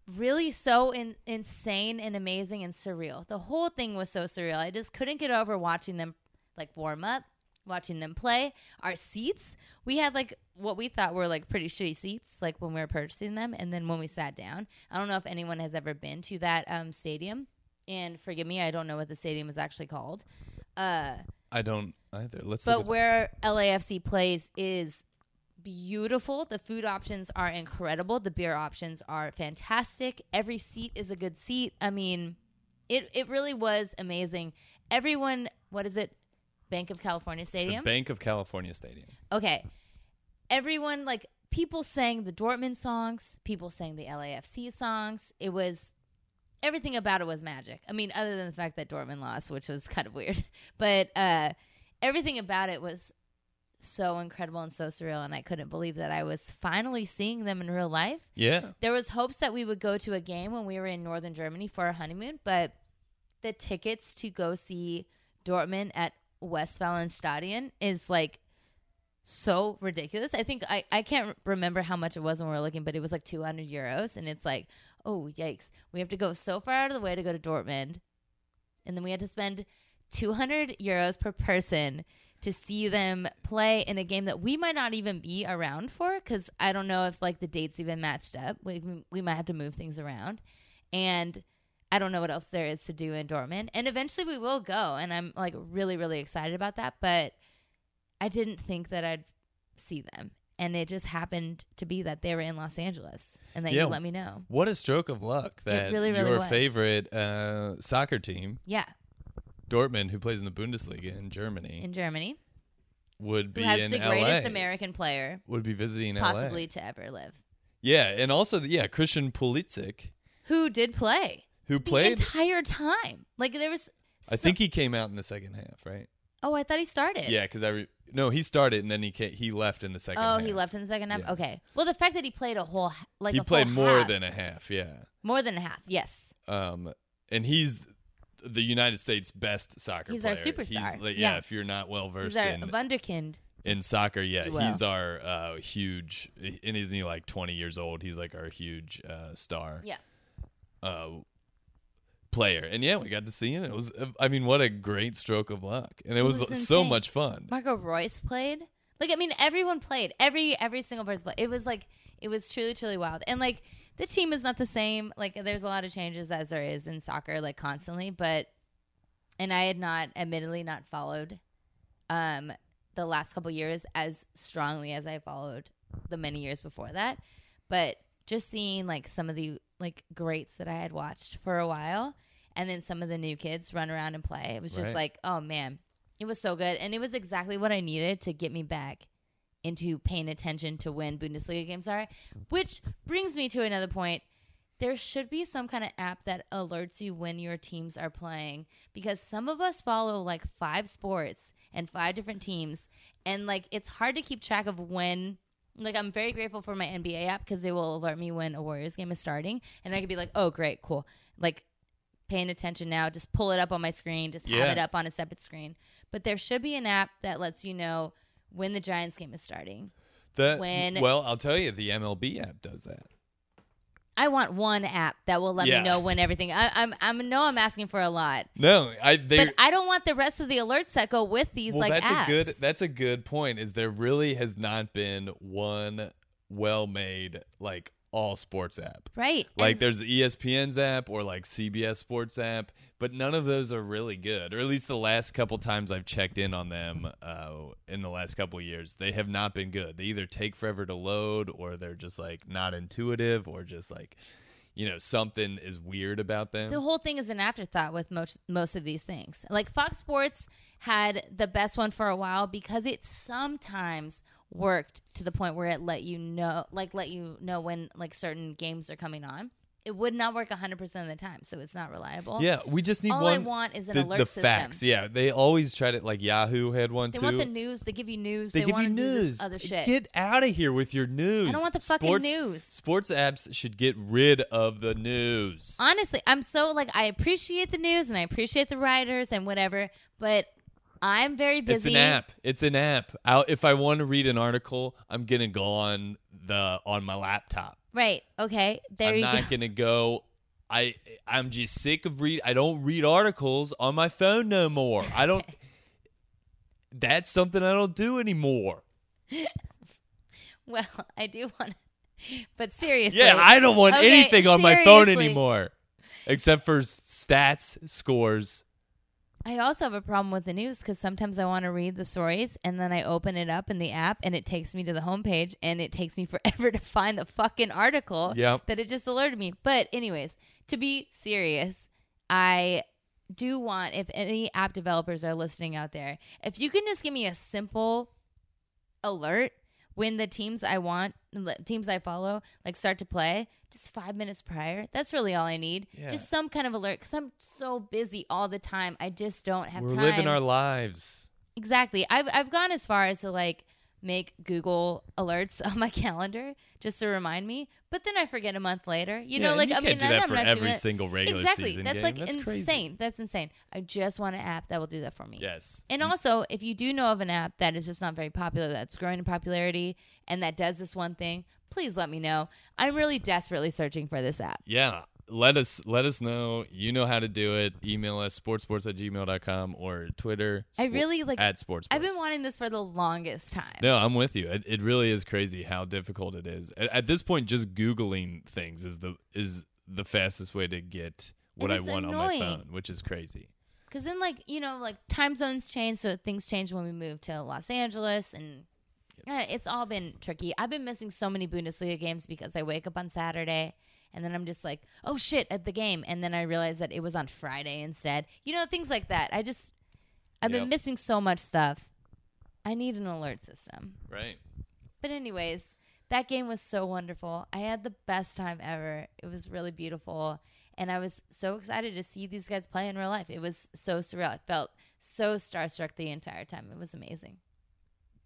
really so in, insane and amazing and surreal. The whole thing was so surreal. I just couldn't get over watching them like warm up, watching them play. Our seats, we had like what we thought were like pretty shitty seats, like when we were purchasing them, and then when we sat down. I don't know if anyone has ever been to that um, stadium, and forgive me, I don't know what the stadium is actually called. Uh, I don't either. Let's. but look it up. where LAFC plays is beautiful. The food options are incredible. The beer options are fantastic. Every seat is a good seat. I mean, it it really was amazing. Everyone, what is it? Bank of California Stadium. the Bank of California Stadium. okay. Everyone like people sang the Dortmund songs, people sang the LAFC songs. It was everything about it was magic. I mean, other than the fact that Dortmund lost, which was kind of weird, but uh, everything about it was so incredible and so surreal, and I couldn't believe that I was finally seeing them in real life. Yeah. There was hopes that we would go to a game when we were in northern Germany for our honeymoon, but the tickets to go see Dortmund at Westfalenstadion is like so ridiculous. I think I, I can't remember how much it was when we were looking, but it was like 200 euros. And it's like, oh, yikes. We have to go so far out of the way to go to Dortmund. And then we had to spend 200 euros per person to see them play in a game that we might not even be around for because I don't know if like the dates even matched up. We, we might have to move things around. And I don't know what else there is to do in Dortmund. And eventually we will go. And I'm like really, really excited about that. But I didn't think that I'd see them. And it just happened to be that they were in Los Angeles and that Yeah. you let me know. What a stroke of luck that really, really your was. favorite uh, soccer team, Yeah, Dortmund, who plays in the Bundesliga in Germany, in Germany. would Who be has in the LA. greatest American player would be visiting possibly LA. to ever live. Yeah, and also yeah, Christian Pulisic, Who did play who the played. entire time. Like there was I so- think he came out in the second half, right? Oh, I thought he started. Yeah, because I re- no, he started and then he ca he left in the second. Oh, half. he left in the second half. Yeah. Okay. Well, the fact that he played a whole like he played more half- than a half. Yeah, more than a half. Yes. um, and he's the United States' best soccer He's our superstar. He's, like, Yeah. yeah, if you're not well versed in wunderkind. in soccer, yeah, will. he's our uh, huge. And isn't he like 20 years old? He's like our huge uh, star. Yeah. uh, player. And yeah, we got to see him. It was, I mean, what a great stroke of luck, and it, It was, was so much fun. Marco Reus played. Like I mean, everyone played. Every every single person played. It was like it was truly truly wild. And like the team is not the same. Like there's a lot of changes as there is in soccer, like constantly. But and I had not, admittedly, not followed um the last couple years as strongly as I followed the many years before that. But just seeing like some of the like greats that I had watched for a while, and then some of the new kids run around and play. It was just Right. like, oh man, it was so good, and it was exactly what I needed to get me back into paying attention to when Bundesliga games are. Which brings me to another point. There should be some kind of app that alerts you when your teams are playing because some of us follow like five sports and five different teams and like it's hard to keep track of when like I'm very grateful for my NBA app because it will alert me when a Warriors game is starting and I could be like, "Oh, great, cool." Like paying attention now, just pull it up on my screen, just have it up on a separate screen. But there should be an app that lets you know when the Giants game is starting. The, When- well, I'll tell you, the MLB app does that. I want one app that will let Yeah. me know when everything. I, I'm I'm know I'm asking for a lot, No, I they but I don't want the rest of the alerts that go with these well, like that's apps. a good that's a good point. Is there really has not been one well made like all sports app. right. Like And- there's ESPN's app or like CBS Sports app, but none of those are really good. Or at least the last couple times I've checked in on them uh, in the last couple years, they have not been good. They either take forever to load, or they're just like not intuitive, or just like you know something is weird about them. the whole thing is an afterthought with most most of these things. Like Fox Sports had the best one for a while because it sometimes worked to the point where it let you know like let you know when like certain games are coming on. It would not work 100% of the time, so it's not reliable. yeah, we just need All one. I want is an the, alert the system. facts. Yeah, they always try to like Yahoo had one too. They too. want the news. They give you news. They They, give want you news. this other shit. Get out of here with your news. I don't want the fucking sports, news. Sports apps should get rid of the news. Honestly, I'm so like I appreciate the news and I appreciate the writers and whatever, but I'm very busy. It's an app. It's an app. I'll, if I want to read an article, I'm gonna go on the on my laptop. Right. Okay. There I'm you not gonna go. I I'm just sick of read. I don't read articles on my phone no more. I don't. that's something I don't do anymore. Well, I do want to, but seriously. Yeah, I don't want Okay, anything on my phone anymore, except for stats, scores. I also have a problem with the news because sometimes I want to read the stories and then I open it up in the app and it takes me to the homepage and it takes me forever to find the fucking article Yep. that it just alerted me. But, anyways, to be serious, I do want, if any app developers are listening out there, if you can just give me a simple alert when the teams I want, teams I follow, like start to play, just five minutes prior. That's really all I need. Yeah. Just some kind of alert because I'm so busy all the time. I just don't have We're time. living our lives. exactly. I've I've gone as far as to like make Google alerts on my calendar just to remind me, but then I forget a month later. You Yeah, know, like you I mean, I- that I'm for not every doing it. single regular exactly. season That's game. like That's insane. crazy. That's insane. I just want an app that will do that for me. Yes. And mm. also, if you do know of an app that is just not very popular, that's growing in popularity, and that does this one thing, please let me know. I'm really desperately searching for this app. Yeah. Let us let us know. You know how to do it. Email us sportsborts at gmail.com or Twitter. I really like. at sports. I've been wanting this for the longest time. No, I'm with you. It, it really is crazy how difficult it is. At, at this point, just googling things is the is the fastest way to get what I want on my phone, which is crazy. Because then, like you know, like time zones change, so things change when we move to Los Angeles, and yeah, It's- it's all been tricky. I've been missing so many Bundesliga games because I wake up on Saturday and then I'm just like, oh shit, at the game, and then I realize that it was on Friday instead. You know, things like that. I just, I've Yep. been missing so much stuff. I need an alert system. Right. But anyways, that game was so wonderful. I had the best time ever. It was really beautiful. And I was so excited to see these guys play in real life. It was so surreal. I felt so starstruck the entire time. It was amazing.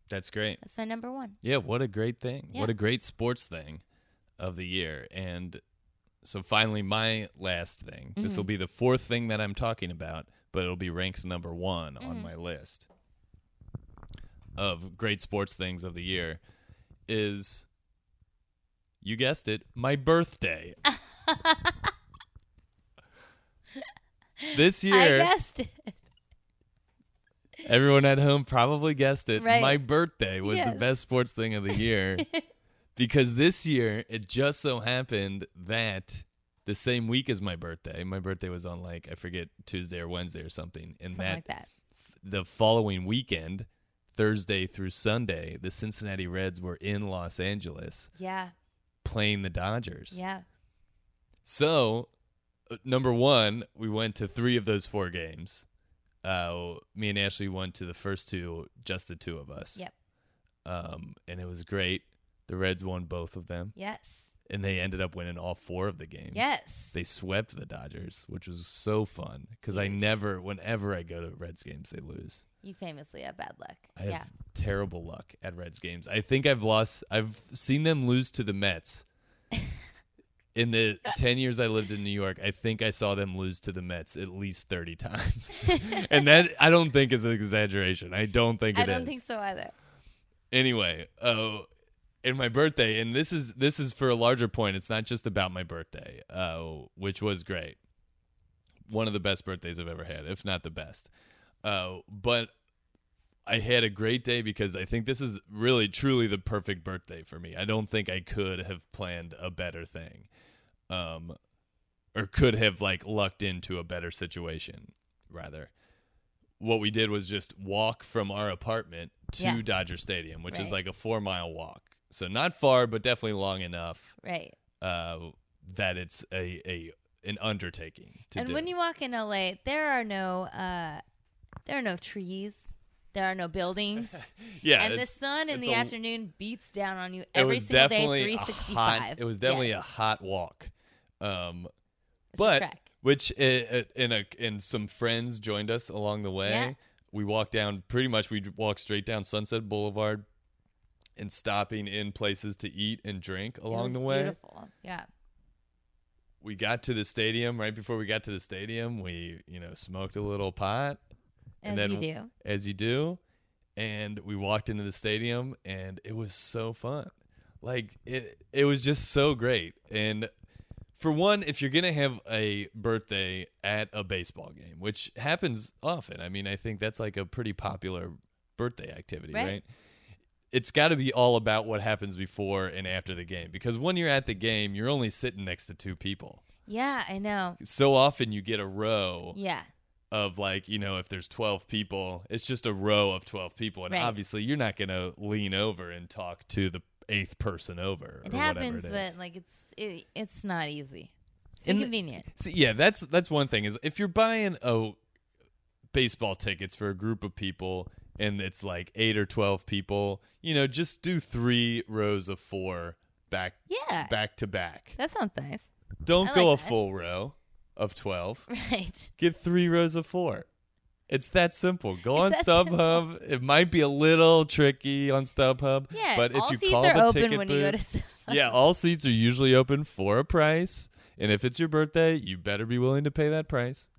That's great. That's my number one. Yeah, what a great thing. Yeah. What a great sports thing of the year. And so finally my last thing. This Mm-hmm. will be the fourth thing that I'm talking about, but it'll be ranked number 1 Mm-hmm. on my list of great sports things of the year is you guessed it, my birthday. this year, I guessed it. everyone at home probably guessed it. Right. My birthday was the best sports thing of the year. because this year it just so happened that the same week as my birthday, my birthday was on like I forget Tuesday or Wednesday or something, and Something that, like that. the following weekend, Thursday through Sunday, the Cincinnati Reds were in Los Angeles Yeah. playing the Dodgers. Yeah. So, uh, number one, we went to three of those four games. Uh, me and Ashley went to the first two, just the two of us. Yep. Um, and it was great. The Reds won both of them, Yes. and they ended up winning all four of the games. Yes. They swept the Dodgers, which was so fun because I never, whenever I go to Reds games, they lose. You famously have bad luck. I have yeah. terrible luck at Reds games. I think I've lost. I've seen them lose to the Mets. In the ten years I lived in New York, I think I saw them lose to the Mets at least thirty times, and that I don't think is an exaggeration. I don't think it is. I don't think so either. Anyway, oh, in my birthday, and this is this is for a larger point. It's not just about my birthday, uh, which was great. One of the best birthdays I've ever had, if not the best. Uh, but I had a great day because I think this is really truly the perfect birthday for me. I don't think I could have planned a better thing. Um or could have like lucked into a better situation rather. What we did was just walk from our apartment to Yeah. Dodger Stadium, which is like a 4-mile walk. So not far but definitely long enough Right. uh that it's a a an undertaking to and do. when you walk in LA, there are no uh there are no trees. There are no buildings. yeah, and the sun in the a- afternoon beats down on you every single day, definitely a 365. hot. It was definitely Yes. a hot walk, um, but which uh, uh, in a and some friends joined us along the way. Yeah. We walked down pretty much. We walked straight down Sunset Boulevard, and stopping in places to eat and drink along the way. Beautiful. Yeah. We got to the stadium. Right before we got to the stadium, we you know smoked a little pot, As and then you do. as you do. And we walked into the stadium and it was so fun. Like it it was just so great. And for one, if you're gonna have a birthday at a baseball game, which happens often, I mean, I think that's like a pretty popular birthday activity, Right. right? It's got to be all about what happens before and after the game because when you're at the game, you're only sitting next to two people. Yeah, I know. So often you get a row Yeah. of like you know if there's 12 people it's just a row of 12 people and Right. obviously you're not going to lean over and talk to the eighth person over It or happens, whatever it is. but like it's it, it's not easy. It's And the- inconvenient. See, yeah that's that's one thing is if you're buying a baseball tickets for a group of people and it's like 8 or 12 people you know just do 3 rows of 4 back yeah. back to back That sounds nice. don't I go like a that. full row of 12 Right. Get three rows of four. It's that simple. Go on It's that StubHub. It might be a little tricky on StubHub, Yeah. but if all you seats call are the open ticket when you go to booth, yeah, all seats are usually open for a price, and if it's your birthday, you better be willing to pay that price.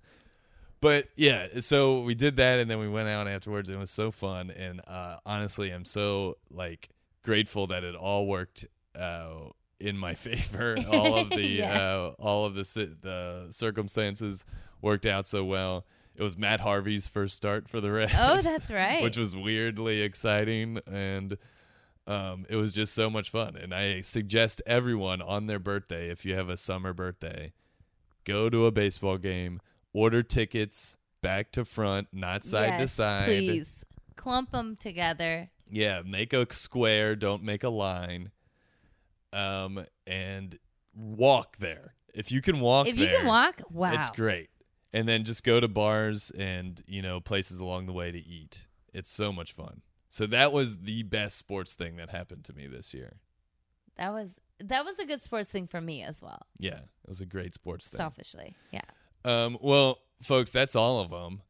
But yeah, so we did that, and then we went out afterwards. And it was so fun, and uh, honestly, I'm so like grateful that it all worked uh, in my favor. All of the Yeah. uh, all of the the circumstances worked out so well. It was Matt Harvey's first start for the Reds. Oh, that's right. which was weirdly exciting and um, it was just so much fun and i suggest everyone on their birthday if you have a summer birthday go to a baseball game order tickets back to front not side to side Please clump them together. yeah make a square don't make a line um and walk there if you can walk if you there can walk, wow. it's great. And then just go to bars and, you know, places along the way to eat. It's so much fun. So that was the best sports thing that happened to me this year. That was that was a good sports thing for me as well. Yeah, it was a great sports thing. Selfishly, yeah, Um, well, folks, that's all of them.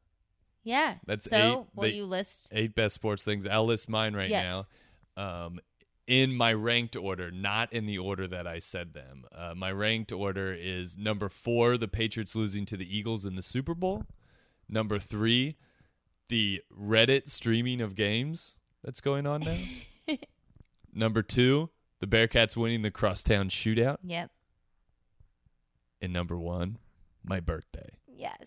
yeah. That's so. eight- will they- you list? Eight best sports things. I'll list mine right Yes. now. Um, in my ranked order, not in the order that I said them. Uh, my ranked order is number four, the Patriots losing to the Eagles in the Super Bowl. Number three, the Reddit streaming of games that's going on now. number two, the Bearcats winning the Crosstown shootout. Yep. And number one, my birthday Yes.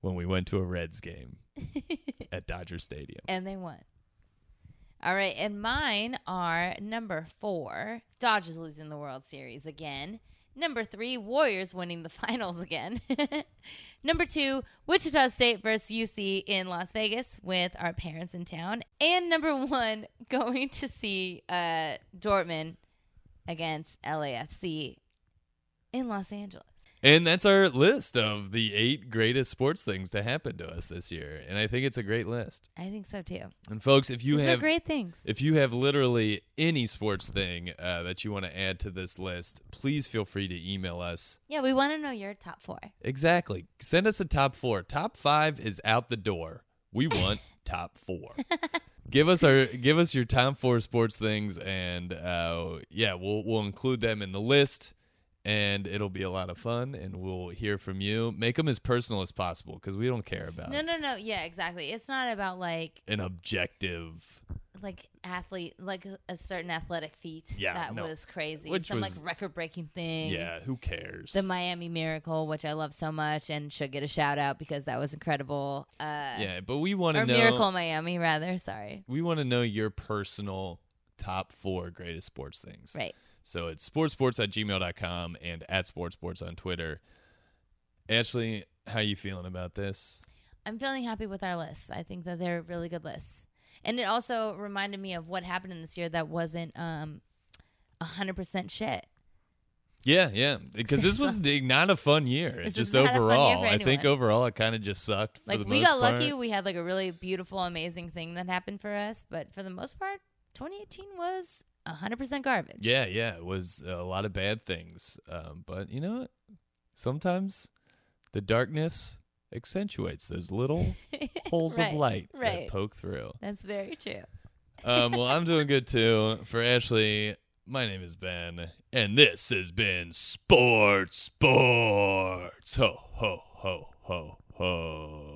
when we went to a Reds game at Dodger Stadium. and they won. All right, and mine are number four, Dodgers losing the World Series again. Number three, Warriors winning the finals again. number two, Wichita State versus UC in Las Vegas with our parents in town. And number one, going to see uh, Dortmund against LAFC in Los Angeles. And that's our list of the eight greatest sports things to happen to us this year. And I think it's a great list. I think so too. And folks, if you These are have great things. if you have literally any sports thing uh, that you want to add to this list, please feel free to email us. Yeah, we want to know your top four. Exactly. Send us a top four. Top five is out the door. We want top four. give us our give us your top four sports things, and uh, yeah, we'll we'll include them in the list, and it'll be a lot of fun, and we'll hear from you. Make them as personal as possible because we don't care about No, no, no. Yeah, exactly. It's not about like an objective. like athlete, like a- certain athletic feat. Yeah, that no. was crazy. Which Some was- like record breaking thing. Yeah, who cares? The Miami Miracle, which I love so much, and should get a shout out because that was incredible. Uh, yeah, but we want to know. Miracle Miami, rather. Sorry. We want to know your personal top four greatest sports things. Right. So it's sportsborts at gmail.com and at sportsborts on Twitter. Ashley, how are you feeling about this? I'm feeling happy with our lists. I think that they're really good lists. And it also reminded me of what happened in this year that wasn't um, 100% shit. Yeah, yeah. Because this was not a fun year. It's This just fun year overall. I think overall it kind of just sucked. For Like, we got part. lucky. We had like a really beautiful, amazing thing that happened for us. But for the most part, 2018 was 100% garbage. Yeah, yeah. It was a lot of bad things. Um, but you know what? Sometimes the darkness accentuates those little holes Right, of light right. that poke through. That's very true. Um, well, I'm doing good too. For Ashley, my name is Ben, and this has been Sports Borts. Ho, ho, ho, ho, ho.